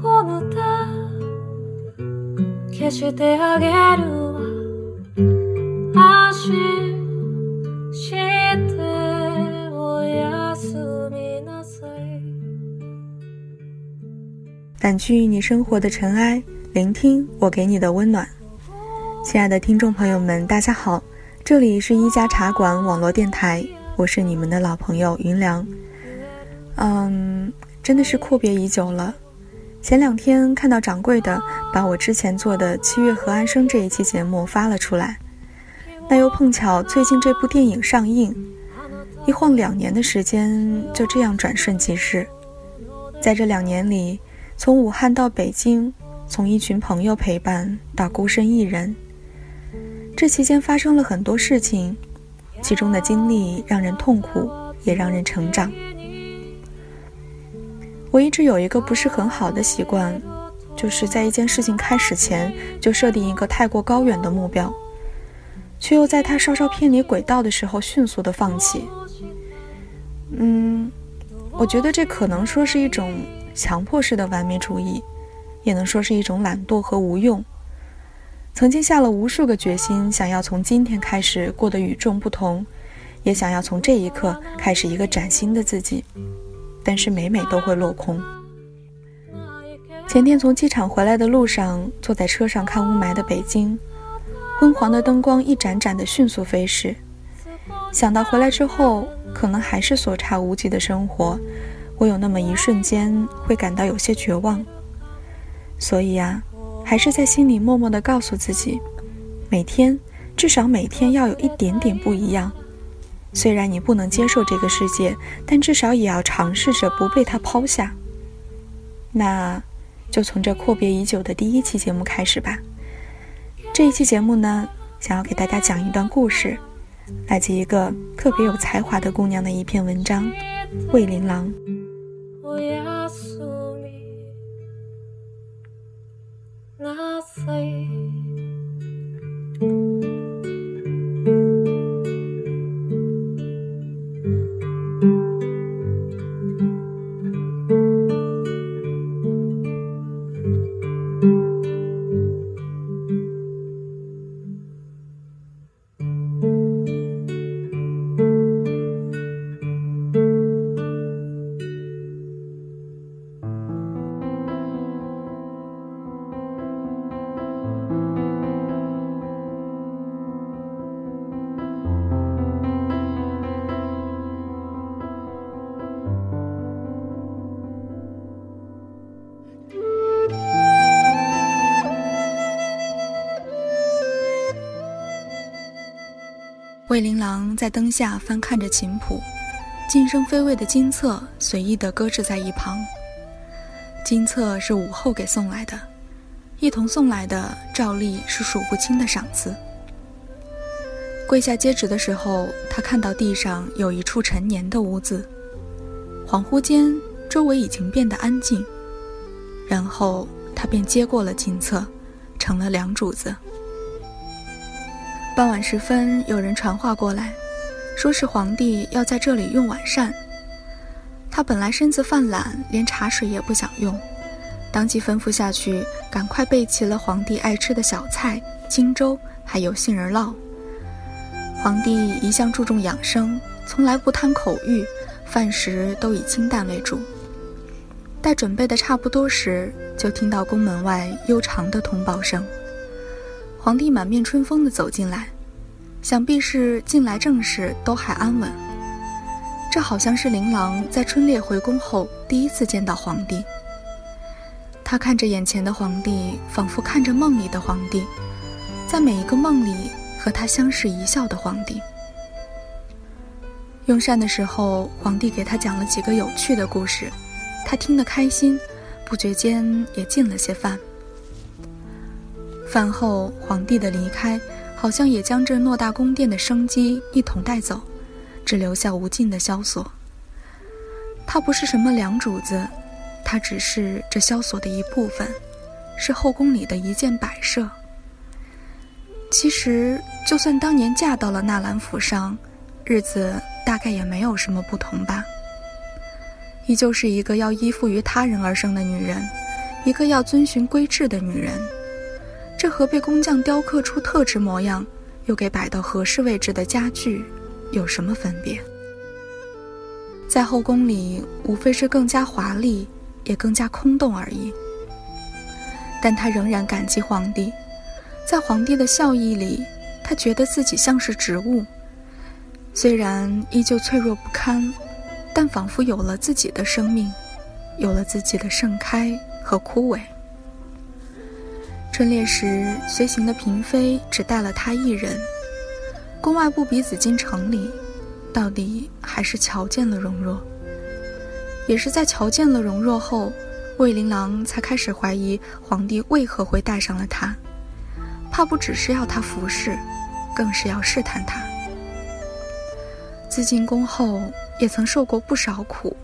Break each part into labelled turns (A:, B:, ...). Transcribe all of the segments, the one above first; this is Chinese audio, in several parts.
A: ゴムで消してあげるわ安心しておやすみなさい
B: 掸去你生活的尘埃，聆听我给你的温暖。亲爱的听众朋友们，大家好，这里是一家茶馆网络电台，我是你们的老朋友云良。嗯，真的是阔别已久了。 前两天看到掌柜的把我之前做的《七月和安生》这一期节目发了出来，那又碰巧最近这部电影上映，一晃两年的时间就这样转瞬即逝。在这两年里，从武汉到北京，从一群朋友陪伴到孤身一人。这期间发生了很多事情，其中的经历让人痛苦，也让人成长。我一直有一个不是很好的习惯，就是在一件事情开始前就设定一个太过高远的目标，却又在它稍稍偏离轨道的时候迅速的放弃。嗯，我觉得这可能说是一种强迫式的完美主义，也能说是一种懒惰和无用。曾经下了无数个决心，想要从今天开始过得与众不同，也想要从这一刻开始一个崭新的自己，但是每每都会落空。前天从机场回来的路上，坐在车上看雾霾的北京，昏黄的灯光一盏盏的迅速飞逝，想到回来之后可能还是所差无几的生活，我有那么一瞬间会感到有些绝望。所以啊。还是在心里默默地告诉自己，每天至少每天要有一点点不一样。虽然你不能接受这个世界，但至少也要尝试着不被它抛下。那，就从这阔别已久的第一期节目开始吧。这一期节目呢，想要给大家讲一段故事，来自一个特别有才华的姑娘的一篇文章，《卫琳琅》。魏琳琅在灯下翻看着琴谱，晋升妃位的金册随意地搁置在一旁。金册是午后给送来的，一同送来的照例是数不清的赏赐。跪下接旨的时候，他看到地上有一处陈年的污渍，恍惚间周围已经变得安静，然后他便接过了金册，成了梁主子。傍晚时分，有人传话过来，说是皇帝要在这里用晚膳。他本来身子犯懒，连茶水也不想用，当即吩咐下去，赶快备齐了皇帝爱吃的小菜、荆州，还有杏仁酪。皇帝一向注重养生，从来不贪口欲，饭食都以清淡为主。待准备的差不多时，就听到宫门外悠长的通报声。皇帝满面春风地走进来，想必是近来政事都还安稳。这好像是琳琅在春猎回宫后第一次见到皇帝。他看着眼前的皇帝，仿佛看着梦里的皇帝，在每一个梦里和他相视一笑的皇帝。用膳的时候，皇帝给他讲了几个有趣的故事，他听得开心，不觉间也进了些饭。饭后，皇帝的离开，好像也将这偌大宫殿的生机一同带走，只留下无尽的萧索。他不是什么良主子，她只是这萧索的一部分，是后宫里的一件摆设。其实，就算当年嫁到了纳兰府上，日子大概也没有什么不同吧。依旧是一个要依附于他人而生的女人，一个要遵循规制的女人。这和被工匠雕刻出特制模样，又给摆到合适位置的家具，有什么分别？在后宫里，无非是更加华丽，也更加空洞而已。但他仍然感激皇帝，在皇帝的笑意里，他觉得自己像是植物，虽然依旧脆弱不堪。但仿佛有了自己的生命，有了自己的盛开和枯萎。春猎时，随行的嫔妃只带了他一人。宫外不比紫禁城里，到底还是瞧见了容若。也是在瞧见了容若后，魏琳郎才开始怀疑皇帝为何会带上了他，怕不只是要他服侍，更是要试探他。自进宫后。也曾受过不少苦，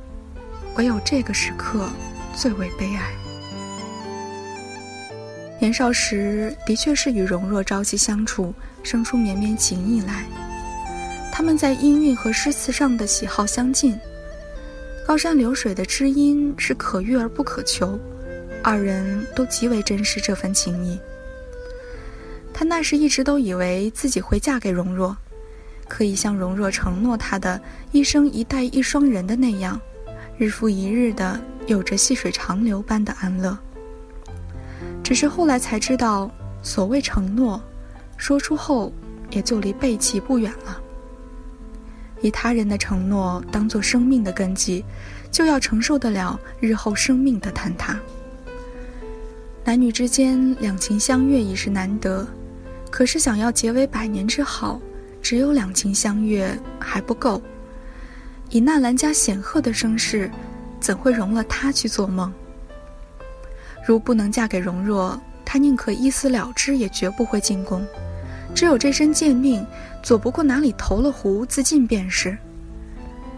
B: 唯有这个时刻最为悲哀。年少时的确是与容若朝夕相处，生出绵绵情意来。他们在音韵和诗词上的喜好相近，高山流水的知音是可遇而不可求，二人都极为珍视这份情谊。他那时一直都以为自己会嫁给容若。可以像容若承诺他的一生一代一双人的那样，日复一日的有着细水长流般的安乐。只是后来才知道，所谓承诺，说出后也就离背弃不远了。以他人的承诺当做生命的根基，就要承受得了日后生命的坍塌。男女之间两情相悦已是难得，可是想要结为百年之好。只有两情相悦还不够，以纳兰家显赫的声势，怎会容了他去做梦？如不能嫁给容若，他宁可一死了之，也绝不会进宫。只有这身贱命，左不过哪里投了壶自尽便是。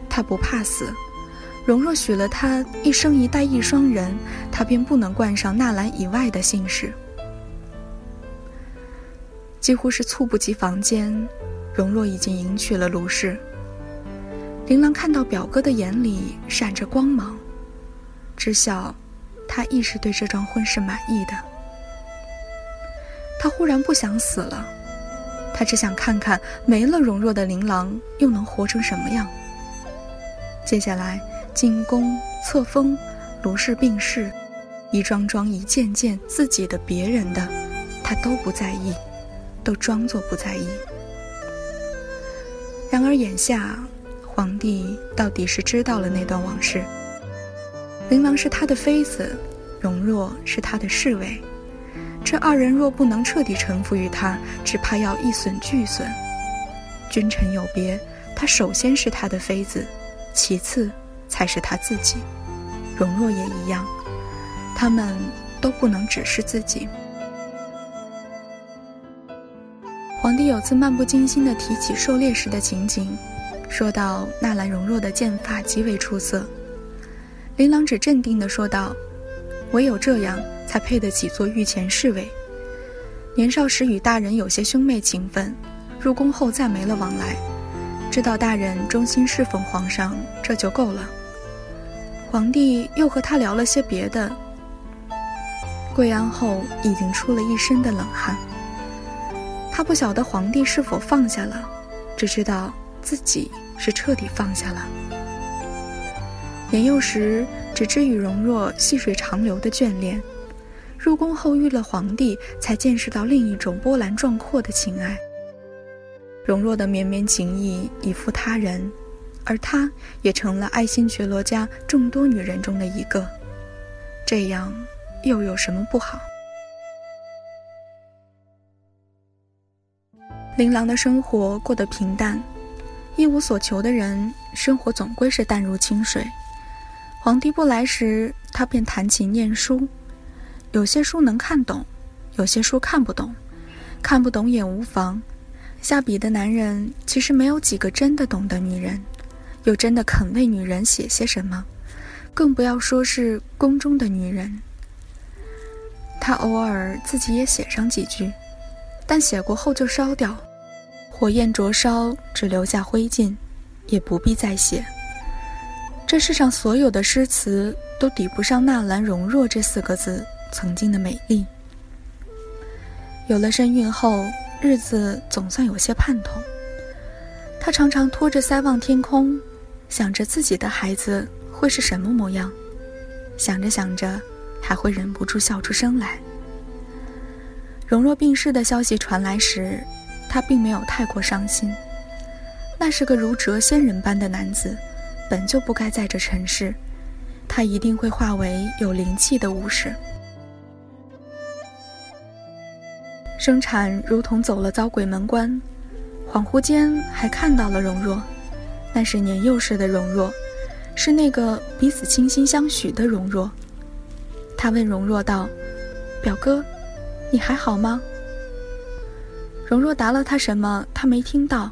B: 他不怕死，容若许了他一生一代一双人，他便不能冠上纳兰以外的姓氏。几乎是猝不及防间。容若已经迎娶了卢氏。琳琅看到表哥的眼里闪着光芒，知晓他亦是对这桩婚事满意的。他忽然不想死了，他只想看看没了容若的琳琅又能活成什么样。接下来进宫册封，卢氏病逝，一桩桩一件件自己的别人的，他都不在意，都装作不在意。然而眼下，皇帝到底是知道了那段往事。琳琅是他的妃子，容若是他的侍卫，这二人若不能彻底臣服于他，只怕要一损俱损。君臣有别，他首先是他的妃子，其次才是他自己。容若也一样，他们都不能只是自己。皇帝有次漫不经心地提起狩猎时的情景，说到纳兰容若的剑法极为出色。琳琅只镇定地说道：“唯有这样，才配得起做御前侍卫。年少时与大人有些兄妹情分，入宫后再没了往来。知道大人忠心侍奉皇上，这就够了。”皇帝又和他聊了些别的。跪安后，已经出了一身的冷汗。他不晓得皇帝是否放下了，只知道自己是彻底放下了。年幼时只知与容若细水长流的眷恋，入宫后遇了皇帝，才见识到另一种波澜壮阔的情爱。容若的绵绵情意已付他人，而他也成了爱新觉罗家众多女人中的一个，这样又有什么不好？琳琅的生活过得平淡，一无所求的人，生活总归是淡如清水。皇帝不来时，他便弹琴念书，有些书能看懂，有些书看不懂，看不懂也无妨。下笔的男人其实没有几个真的懂得女人，又真的肯为女人写些什么，更不要说是宫中的女人。他偶尔自己也写上几句，但写过后就烧掉，火焰灼烧，只留下灰烬，也不必再写。这世上所有的诗词都抵不上“纳兰容若”这四个字曾经的美丽。有了身孕后，日子总算有些盼头。他常常托着腮望天空，想着自己的孩子会是什么模样，想着想着，还会忍不住笑出声来。容若病逝的消息传来时，他并没有太过伤心。那是个如谪仙人般的男子，本就不该在这尘世，他一定会化为有灵气的武士。生产如同走了遭鬼门关。恍惚间还看到了容若，那是年幼时的容若，是那个彼此倾心相许的容若。他问容若道：“表哥，你还好吗？”容若答了他什么，他没听到，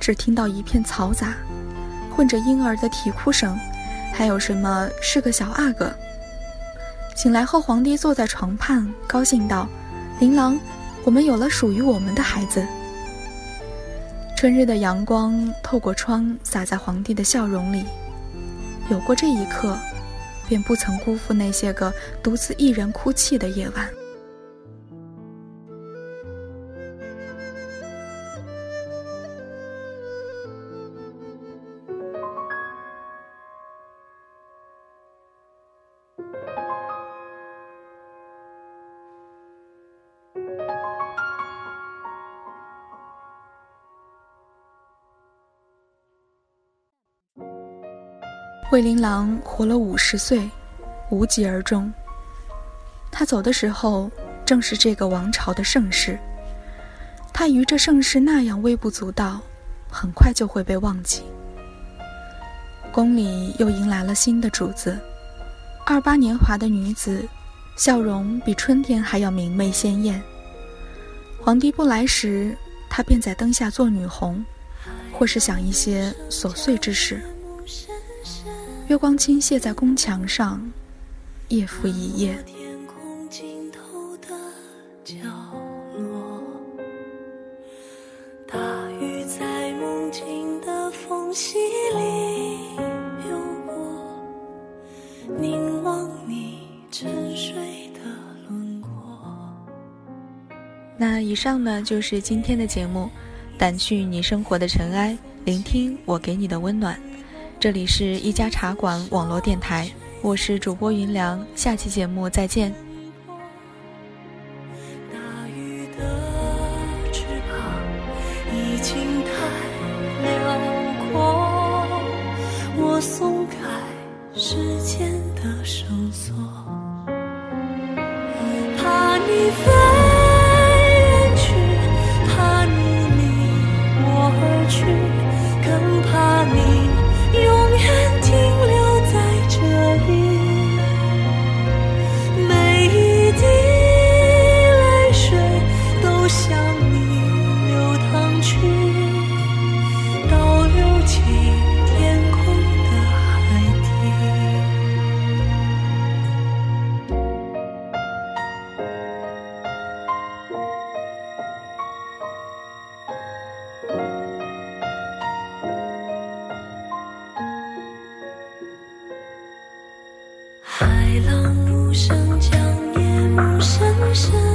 B: 只听到一片嘈杂，混着婴儿的啼哭声，还有什么是个小阿哥。醒来后，皇帝坐在床畔，高兴道：“琳琅，我们有了属于我们的孩子。”春日的阳光透过窗洒在皇帝的笑容里，有过这一刻，便不曾辜负那些个独自一人哭泣的夜晚。惠琳琅活了五十岁，无疾而终。他走的时候，正是这个王朝的盛世。他于这盛世那样微不足道，很快就会被忘记。宫里又迎来了新的主子，二八年华的女子，笑容比春天还要明媚鲜艳。皇帝不来时，她便在灯下做女红，或是想一些琐碎之事。月光倾泻在宫墙上，夜复一夜。那以上呢，就是今天的节目，掸去你生活的尘埃，聆听我给你的温暖。这里是一家茶馆网络电台，我是主播云良，下期节目再见。声将夜幕深深